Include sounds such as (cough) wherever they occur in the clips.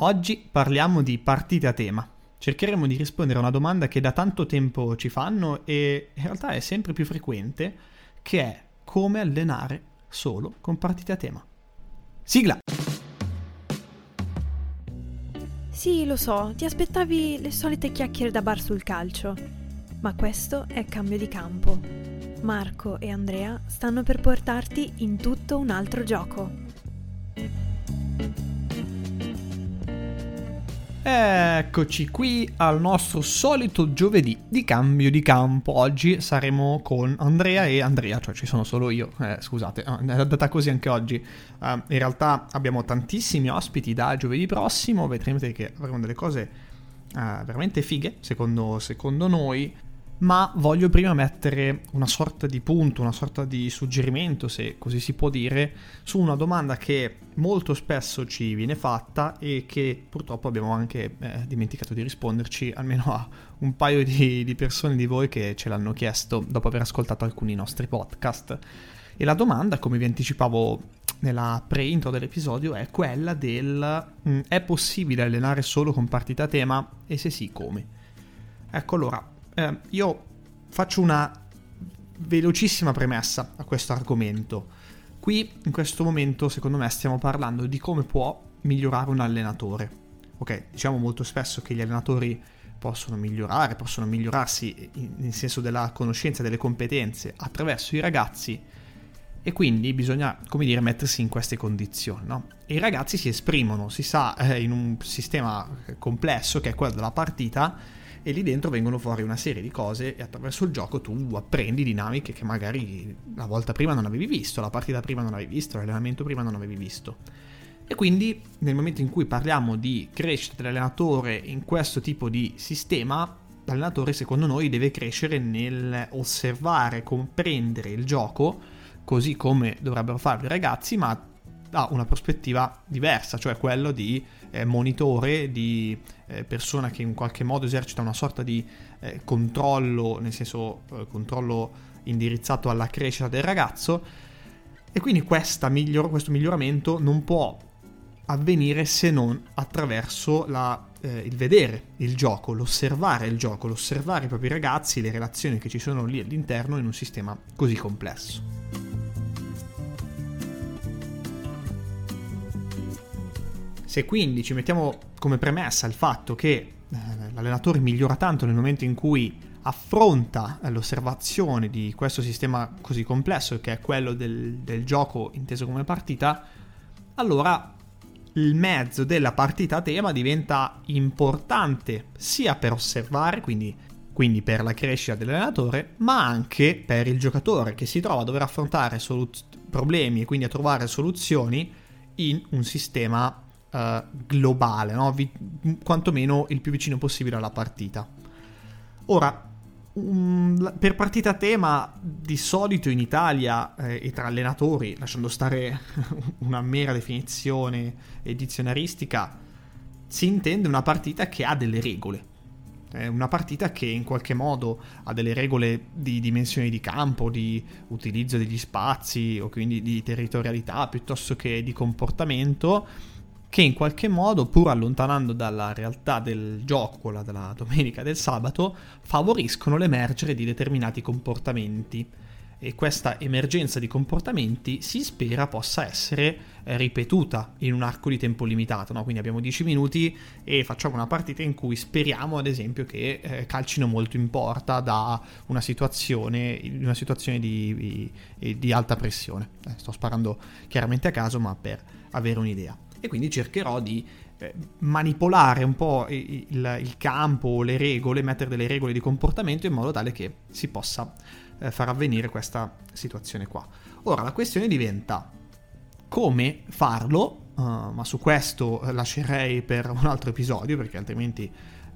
Oggi parliamo di partite a tema. Cercheremo di rispondere a una domanda che da tanto tempo ci fanno e in realtà è sempre più frequente, che è come allenare solo con partite a tema. Sigla! Sì, lo so, ti aspettavi le solite chiacchiere da bar sul calcio, ma questo è cambio di campo. Marco e Andrea stanno per portarti in tutto un altro gioco. Eccoci qui al nostro solito giovedì di cambio di campo. Oggi saremo con Andrea e Andrea, cioè ci sono solo io. Eh, scusate, è andata così anche oggi. Uh, in realtà abbiamo tantissimi ospiti da giovedì prossimo. Vedrete che avremo delle cose uh, veramente fighe, secondo, secondo noi ma voglio prima mettere una sorta di punto, una sorta di suggerimento, se così si può dire, su una domanda che molto spesso ci viene fatta e che purtroppo abbiamo anche eh, dimenticato di risponderci, almeno a un paio di, di persone di voi che ce l'hanno chiesto dopo aver ascoltato alcuni nostri podcast. E la domanda, come vi anticipavo nella pre-intro dell'episodio, è quella del mm, è possibile allenare solo con partita a tema e se sì come? Ecco allora, eh, io faccio una velocissima premessa a questo argomento. Qui, in questo momento, secondo me, stiamo parlando di come può migliorare un allenatore. Ok, diciamo molto spesso che gli allenatori possono migliorare, possono migliorarsi nel senso della conoscenza, delle competenze attraverso i ragazzi e quindi bisogna, come dire, mettersi in queste condizioni, no? E i ragazzi si esprimono, si sa, eh, in un sistema complesso che è quello della partita, e lì dentro vengono fuori una serie di cose e attraverso il gioco tu apprendi dinamiche che magari la volta prima non avevi visto, la partita prima non avevi visto, l'allenamento prima non avevi visto. E quindi nel momento in cui parliamo di crescita dell'allenatore in questo tipo di sistema, l'allenatore secondo noi deve crescere nel osservare, comprendere il gioco, così come dovrebbero farlo i ragazzi, ma ha una prospettiva diversa, cioè quello di eh, monitore, di eh, persona che in qualche modo esercita una sorta di eh, controllo, nel senso eh, controllo indirizzato alla crescita del ragazzo. E quindi miglior- questo miglioramento non può avvenire se non attraverso la, eh, il vedere il gioco, l'osservare il gioco, l'osservare i propri ragazzi, le relazioni che ci sono lì all'interno in un sistema così complesso. Se quindi ci mettiamo come premessa il fatto che eh, l'allenatore migliora tanto nel momento in cui affronta eh, l'osservazione di questo sistema così complesso che è quello del, del gioco inteso come partita, allora il mezzo della partita tema diventa importante sia per osservare, quindi, quindi, per la crescita dell'allenatore, ma anche per il giocatore che si trova a dover affrontare soluz- problemi e quindi a trovare soluzioni in un sistema uh, globale, no? Vi- quantomeno il più vicino possibile alla partita. Ora, um, per partita a tema, di solito in Italia eh, e tra allenatori, lasciando stare (laughs) una mera definizione dizionaristica, si intende una partita che ha delle regole. È una partita che in qualche modo ha delle regole di dimensione di campo, di utilizzo degli spazi o quindi di territorialità piuttosto che di comportamento che in qualche modo, pur allontanando dalla realtà del gioco, quella della domenica e del sabato, favoriscono l'emergere di determinati comportamenti. E questa emergenza di comportamenti si spera possa essere eh, ripetuta in un arco di tempo limitato. No? Quindi abbiamo 10 minuti e facciamo una partita in cui speriamo, ad esempio, che eh, calcino molto in porta da una situazione, una situazione di, di, alta pressione. Eh, sto sparando chiaramente a caso, ma per avere un'idea e quindi cercherò di eh, manipolare un po' il, il, campo, le regole, mettere delle regole di comportamento in modo tale che si possa eh, far avvenire questa situazione qua. Ora la questione diventa come farlo, uh, ma su questo lascerei per un altro episodio perché altrimenti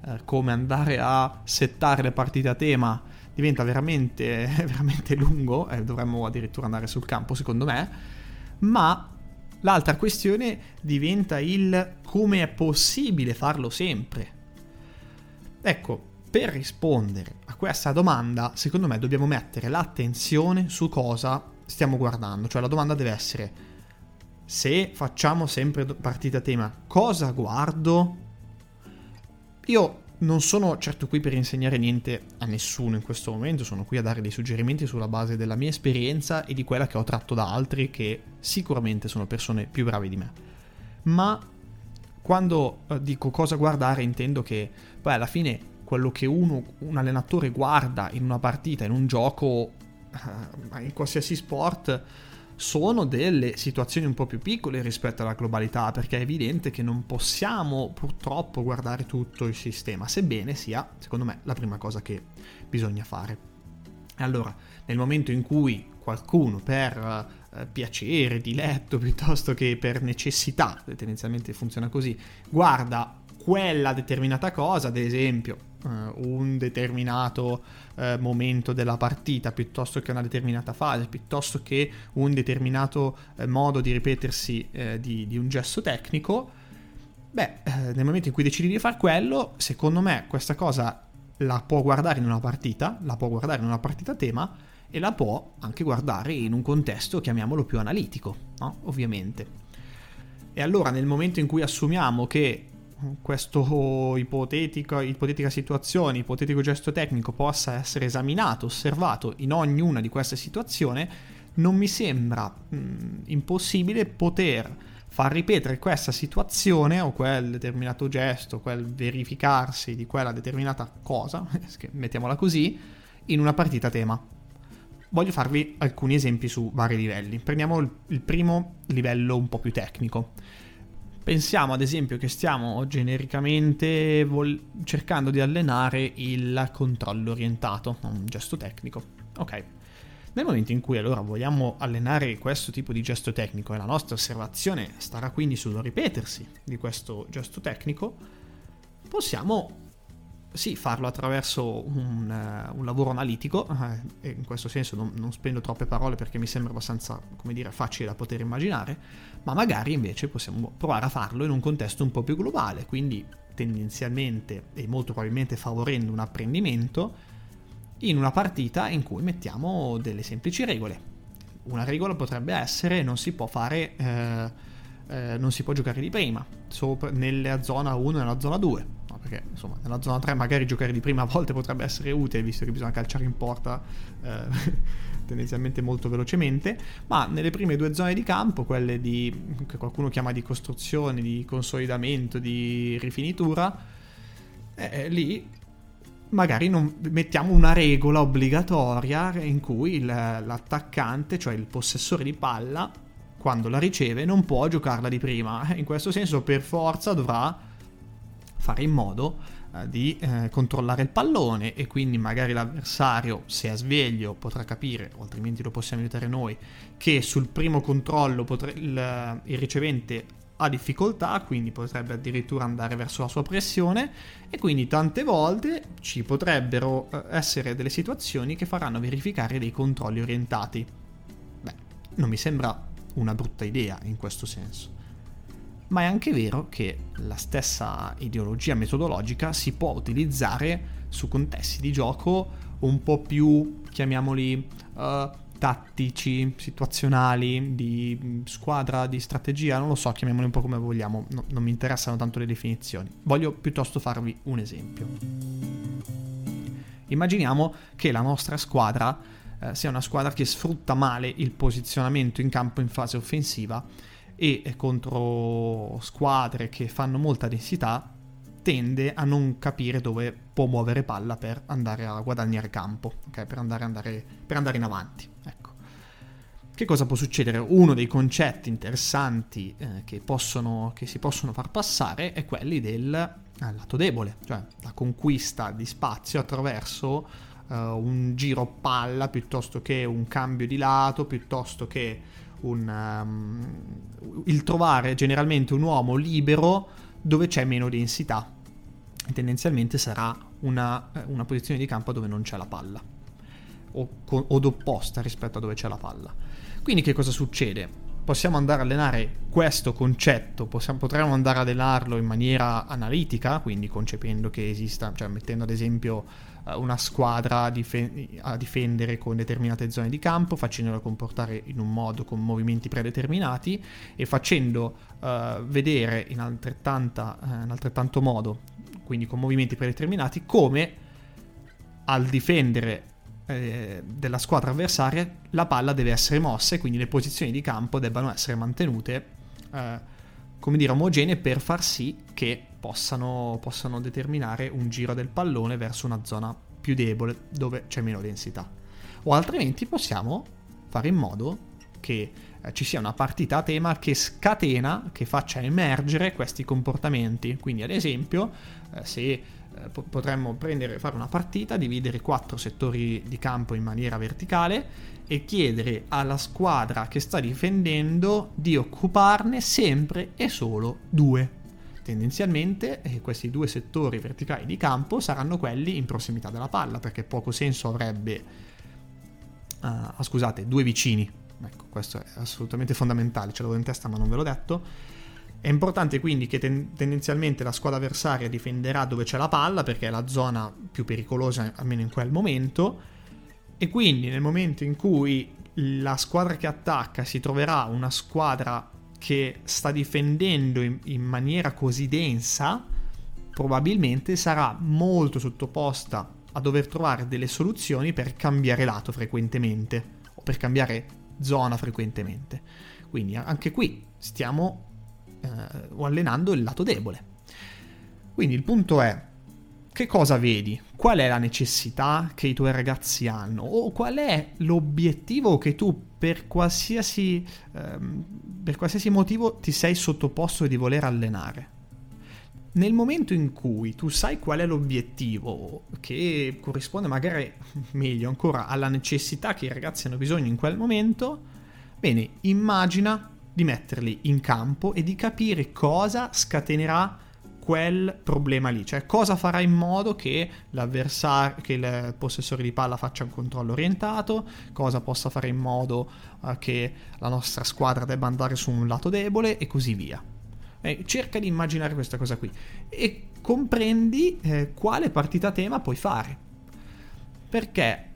uh, come andare a settare le partite a tema diventa veramente, (laughs) veramente lungo, eh, dovremmo addirittura andare sul campo secondo me, ma L'altra questione diventa il come è possibile farlo sempre. Ecco, per rispondere a questa domanda, secondo me dobbiamo mettere l'attenzione su cosa stiamo guardando, cioè la domanda deve essere se facciamo sempre partita tema, cosa guardo? Io non sono certo qui per insegnare niente a nessuno in questo momento, sono qui a dare dei suggerimenti sulla base della mia esperienza e di quella che ho tratto da altri che sicuramente sono persone più brave di me. Ma quando eh, dico cosa guardare intendo che poi alla fine quello che uno, un allenatore guarda in una partita, in un gioco, eh, in qualsiasi sport, sono delle situazioni un po' più piccole rispetto alla globalità, perché è evidente che non possiamo purtroppo guardare tutto il sistema, sebbene sia, secondo me, la prima cosa che bisogna fare. Allora, nel momento in cui qualcuno per eh, piacere, diletto, (laughs) piuttosto che per necessità, tendenzialmente funziona così, guarda quella determinata cosa, ad esempio uh, un determinato uh, momento della partita, piuttosto che una determinata fase, piuttosto che un determinato uh, modo di ripetersi di, di, un gesto tecnico, beh, nel momento in cui decidi di fare quello, secondo me questa cosa la può guardare in una partita, la può guardare in una partita tema e la può anche guardare in un contesto, chiamiamolo più analitico, no? ovviamente. E allora nel momento in cui assumiamo che questa ipotetica situazione, ipotetico gesto tecnico possa essere esaminato, osservato in ognuna di queste situazioni, non mi sembra mh, impossibile poter far ripetere questa situazione o quel determinato gesto, quel verificarsi di quella determinata cosa, (laughs) mettiamola così, in una partita tema. Voglio farvi alcuni esempi su vari livelli. Prendiamo il primo livello un po' più tecnico. Pensiamo ad esempio che stiamo genericamente vol- cercando di allenare il controllo orientato, un gesto tecnico. Ok. Nel momento in cui allora vogliamo allenare questo tipo di gesto tecnico e la nostra osservazione starà quindi sul ripetersi di questo gesto tecnico, possiamo sì, farlo attraverso un, uh, un lavoro analitico, uh, e in questo senso non, non, spendo troppe parole perché mi sembra abbastanza, come dire, facile da poter immaginare, ma magari invece possiamo provare a farlo in un contesto un po' più globale, quindi tendenzialmente e molto probabilmente favorendo un apprendimento in una partita in cui mettiamo delle semplici regole. Una regola potrebbe essere non si può fare... Uh, eh, non si può giocare di prima, sopra, nella zona 1 e nella zona 2. Perché insomma, nella zona 3 magari giocare di prima a volte potrebbe essere utile, visto che bisogna calciare in porta eh, (laughs) tendenzialmente molto velocemente. Ma nelle prime due zone di campo, quelle di, che qualcuno chiama di costruzione, di consolidamento, di rifinitura, eh, eh lì magari non mettiamo una regola obbligatoria in cui il, l'attaccante, cioè il possessore di palla, quando la riceve non può giocarla di prima. In questo senso per forza dovrà fare in modo eh, di eh, controllare il pallone e quindi magari l'avversario, se è sveglio, potrà capire, o altrimenti lo possiamo aiutare noi, che sul primo controllo potre- il, il ricevente ha difficoltà, quindi potrebbe addirittura andare verso la sua pressione e quindi tante volte ci potrebbero eh, essere delle situazioni che faranno verificare dei controlli orientati. Beh, non mi sembra una brutta idea in questo senso. Ma è anche vero che la stessa ideologia metodologica si può utilizzare su contesti di gioco un po' più, chiamiamoli, uh, tattici, situazionali, di squadra, di strategia, non lo so, chiamiamoli un po' come vogliamo, no, non mi interessano tanto le definizioni. Voglio piuttosto farvi un esempio. Immaginiamo che la nostra squadra eh, sia una squadra che sfrutta male il posizionamento in campo in fase offensiva e eh, contro squadre che fanno molta densità tende a non capire dove può muovere palla per andare a guadagnare campo, okay? per, andare, andare, per, andare, in avanti. Ecco. Che cosa può succedere? Uno dei concetti interessanti eh, che, possono, che, si possono far passare è quelli del eh, lato debole, cioè la conquista di spazio attraverso uh, un giro palla piuttosto che un cambio di lato, piuttosto che un, um, il trovare generalmente un uomo libero dove c'è meno densità. Tendenzialmente sarà una, una posizione di campo dove non c'è la palla o, o d'opposta rispetto a dove c'è la palla. Quindi che cosa succede? possiamo andare a allenare questo concetto, possiamo, potremmo andare ad allenarlo in maniera analitica, quindi concependo che esista, cioè mettendo ad esempio una squadra dif- a difendere con determinate zone di campo, facendola comportare in un modo con movimenti predeterminati e facendo uh, vedere in, in altrettanto modo, quindi con movimenti predeterminati, come al difendere eh, della squadra avversaria la palla deve essere mossa e quindi le posizioni di campo debbano essere mantenute eh, come dire omogenee per far sì che possano, possano determinare un giro del pallone verso una zona più debole dove c'è meno densità o altrimenti possiamo fare in modo che eh, ci sia una partita a tema che scatena, che faccia emergere questi comportamenti. Quindi, ad esempio, eh, se eh, potremmo prendere, fare una partita, dividere quattro settori di campo in maniera verticale e chiedere alla squadra che sta difendendo di occuparne sempre e solo due. Tendenzialmente eh, questi due settori verticali di campo saranno quelli in prossimità della palla, perché poco senso avrebbe, uh, ah, scusate, due vicini. Ecco, questo è assolutamente fondamentale, ce l'avevo in testa ma non ve l'ho detto è importante quindi che ten- tendenzialmente la squadra avversaria difenderà dove c'è la palla perché è la zona più pericolosa almeno in quel momento e quindi nel momento in cui la squadra che attacca si troverà una squadra che sta difendendo in, in maniera così densa probabilmente sarà molto sottoposta a dover trovare delle soluzioni per cambiare lato frequentemente o per cambiare zona frequentemente. Quindi anche qui stiamo eh, allenando il lato debole. Quindi il punto è, che cosa vedi? Qual è la necessità che i tuoi ragazzi hanno? O qual è l'obiettivo che tu per qualsiasi, ehm, per qualsiasi motivo ti sei sottoposto di voler allenare? Nel momento in cui tu sai qual è l'obiettivo, che corrisponde magari (laughs) meglio ancora alla necessità che i ragazzi hanno bisogno in quel momento, bene, immagina di metterli in campo e di capire cosa scatenerà quel problema lì, cioè cosa farà in modo che, l'avversario, che il possessore di palla faccia un controllo orientato, cosa possa fare in modo uh, che la nostra squadra debba andare su un lato debole e così via. Eh, cerca di immaginare questa cosa qui e comprendi eh, quale partita tema puoi fare. Perché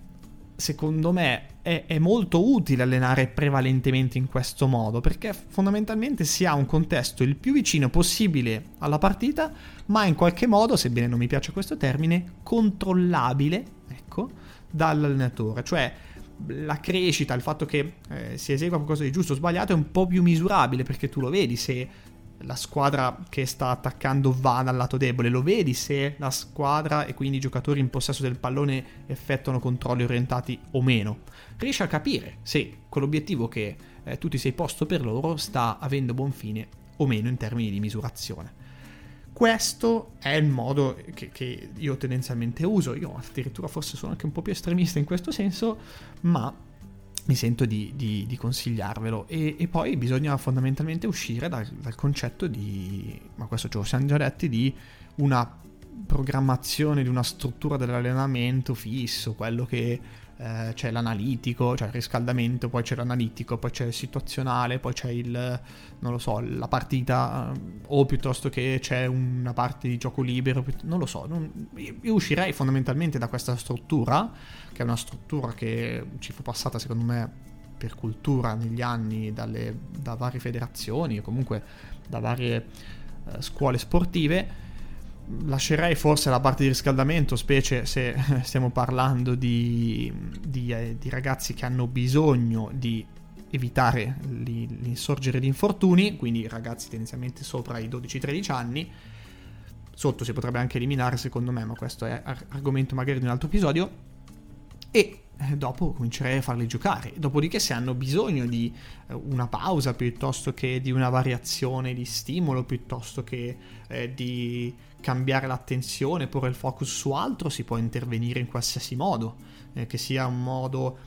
secondo me è, è, molto utile allenare prevalentemente in questo modo, perché fondamentalmente si ha un contesto il più vicino possibile alla partita, ma in qualche modo, sebbene non mi piace questo termine, controllabile, ecco, dall'allenatore. Cioè la crescita, il fatto che eh, si esegua qualcosa di giusto o sbagliato è un po' più misurabile, perché tu lo vedi se la squadra che sta attaccando va dal lato debole, lo vedi se la squadra e quindi i giocatori in possesso del pallone effettuano controlli orientati o meno. Riesci a capire se quell'obiettivo che eh, tu ti sei posto per loro sta avendo buon fine o meno in termini di misurazione. Questo è il modo che, che io tendenzialmente uso, io addirittura forse sono anche un po' più estremista in questo senso, ma mi sento di, di, di consigliarvelo. E, e, poi bisogna fondamentalmente uscire dal, dal, concetto di, ma questo ce lo siamo già detti, di una programmazione, di una struttura dell'allenamento fisso, quello che eh, c'è l'analitico, cioè il riscaldamento, poi c'è l'analitico, poi c'è il situazionale, poi c'è il, non lo so, la partita, eh, o piuttosto che c'è una parte di gioco libero, non lo so, non, io uscirei fondamentalmente da questa struttura, che è una struttura che ci fu passata secondo me per cultura negli anni dalle, da varie federazioni o comunque da varie eh, scuole sportive lascerei forse la parte di riscaldamento, specie se (laughs) stiamo parlando di, di, eh, di ragazzi che hanno bisogno di evitare l'insorgere di infortuni, quindi ragazzi tendenzialmente sopra i 12-13 anni. Sotto si potrebbe anche eliminare secondo me, ma questo è argomento magari di un altro episodio. E eh, dopo comincerei a farli giocare. Dopodiché, se hanno bisogno di eh, una pausa piuttosto che di una variazione di stimolo, piuttosto che eh, di cambiare l'attenzione, porre il focus su altro, si può intervenire in qualsiasi modo. Eh, che, sia un modo,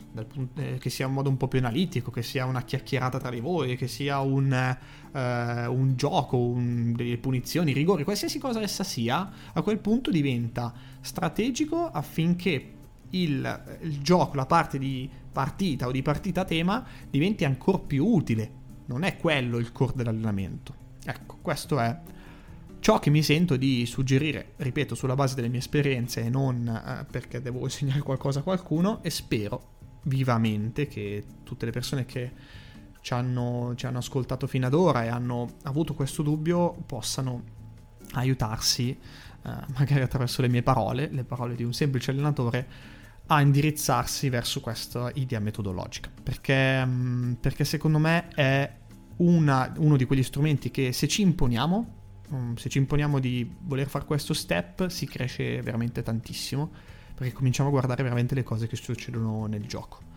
eh, che sia un modo un po' più analitico, che sia una chiacchierata tra di voi, che sia un, eh, un gioco, un, delle punizioni, rigori, qualsiasi cosa essa sia, a quel punto diventa strategico affinché il, il gioco, la parte di partita o di partita tema diventi ancora più utile. Non è quello il core dell'allenamento. Ecco, questo è Ciò che mi sento di suggerire, ripeto, sulla base delle mie esperienze e non eh, perché devo (laughs) insegnare qualcosa a qualcuno, e spero vivamente che tutte le persone che ci hanno, ci hanno ascoltato fino ad ora e hanno avuto questo dubbio possano aiutarsi, eh, (laughs) magari attraverso le mie parole, le parole di un semplice allenatore, a indirizzarsi verso questa idea metodologica. Perché, mm, perché secondo me è una, uno di quegli strumenti che se ci imponiamo um, se ci imponiamo di voler fare questo step si cresce veramente tantissimo perché cominciamo a guardare veramente le cose che succedono nel gioco.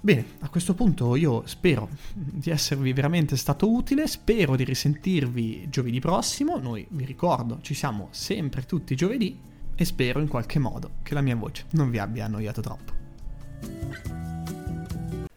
Bene, a questo punto io spero di esservi veramente stato utile, spero di risentirvi giovedì prossimo, noi vi ricordo ci siamo sempre tutti giovedì e spero in qualche modo che la mia voce non vi abbia annoiato troppo.